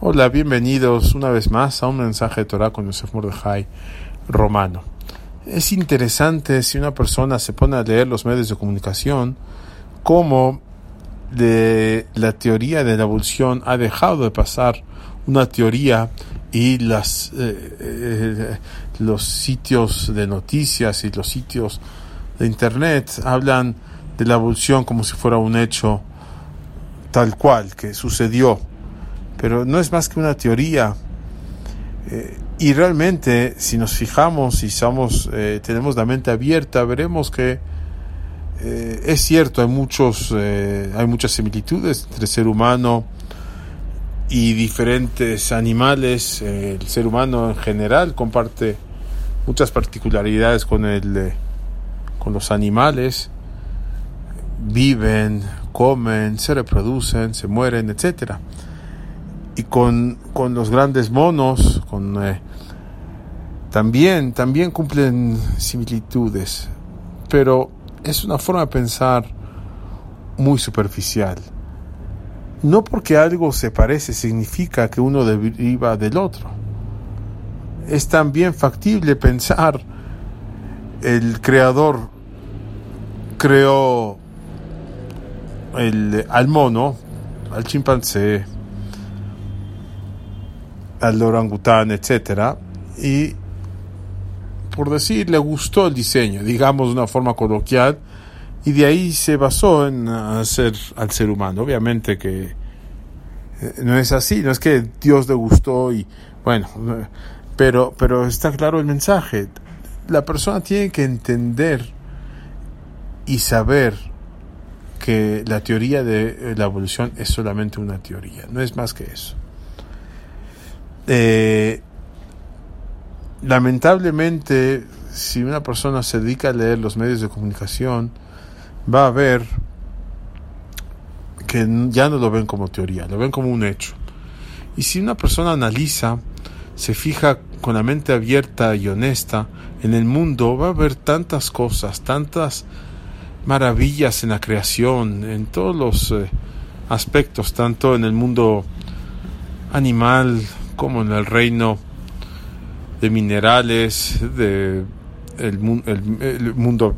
Hola, bienvenidos una vez más a un mensaje de Torah con Yosef Mordejai romano. Es interesante si una persona se pone a leer los medios de comunicación cómo de la teoría de la evolución ha dejado de pasar una teoría y las, eh, eh, los sitios de noticias y los sitios de internet hablan de la evolución como si fuera un hecho tal cual que sucedió pero no es más que una teoría. Eh, y realmente, si nos fijamos y somos, eh, tenemos la mente abierta, veremos que eh, es cierto, hay, muchos, hay muchas similitudes entre ser humano y diferentes animales. el ser humano en general comparte muchas particularidades con, el, con los animales. Viven, comen, se reproducen, se mueren, etcétera y con, con los grandes monos, con, eh, también, también cumplen similitudes, pero es una forma de pensar muy superficial. No porque algo se parece significa que uno deriva del otro. Es también factible pensar el creador creó el, al mono, al chimpancé, al orangután, etcétera, y por decir, le gustó el diseño, digamos de una forma coloquial, y de ahí se basó en hacer al ser humano. Obviamente que eh, no es así, no es que Dios le gustó y bueno, pero, pero está claro el mensaje. La persona tiene que entender y saber que la teoría de la evolución es solamente una teoría, no es más que eso. Eh, lamentablemente, si una persona se dedica a leer los medios de comunicación, va a ver que ya no lo ven como teoría, lo ven como un hecho. Y si una persona analiza, se fija con la mente abierta y honesta en el mundo, va a ver tantas cosas, tantas maravillas en la creación, en todos los eh, aspectos, tanto en el mundo animal, como en el reino de minerales, de el, mundo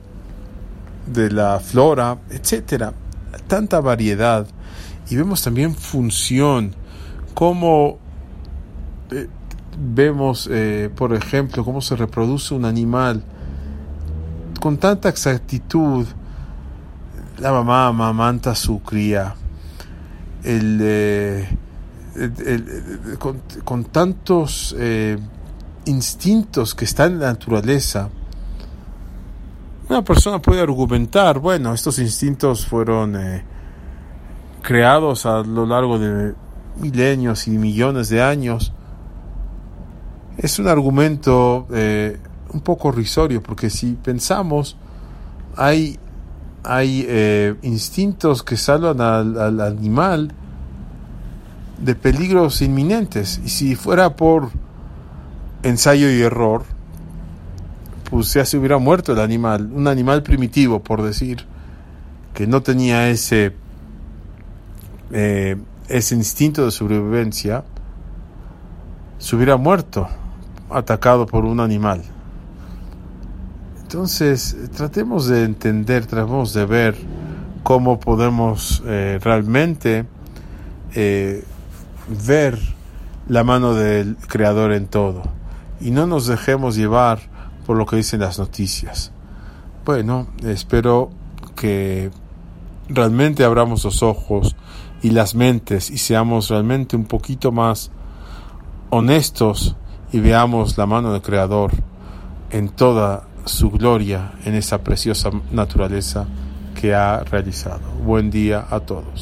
de la flora, etcétera, tanta variedad y vemos también función, como eh, vemos, eh, por ejemplo, cómo se reproduce un animal con tanta exactitud. La mamá amamanta su cría. El, eh, con, tantos eh, instintos que están en la naturaleza, una persona puede argumentar, bueno, estos instintos fueron eh, creados a lo largo de milenios y millones de años. Es un argumento eh, un poco risorio, porque si pensamos, hay, hay instintos que salvan al animal de peligros inminentes. Y si fuera por ensayo y error, pues ya se hubiera muerto el animal, un animal primitivo, por decir, que no tenía ese, eh, ese instinto de sobrevivencia, se hubiera muerto atacado por un animal. Entonces, tratemos de entender, tratemos de ver cómo podemos eh, realmente eh, ver la mano del Creador en todo y no nos dejemos llevar por lo que dicen las noticias. Bueno, espero que realmente abramos los ojos y las mentes y seamos realmente un poquito más honestos y veamos la mano del Creador en toda su gloria en esa preciosa naturaleza que ha realizado. Buen día a todos.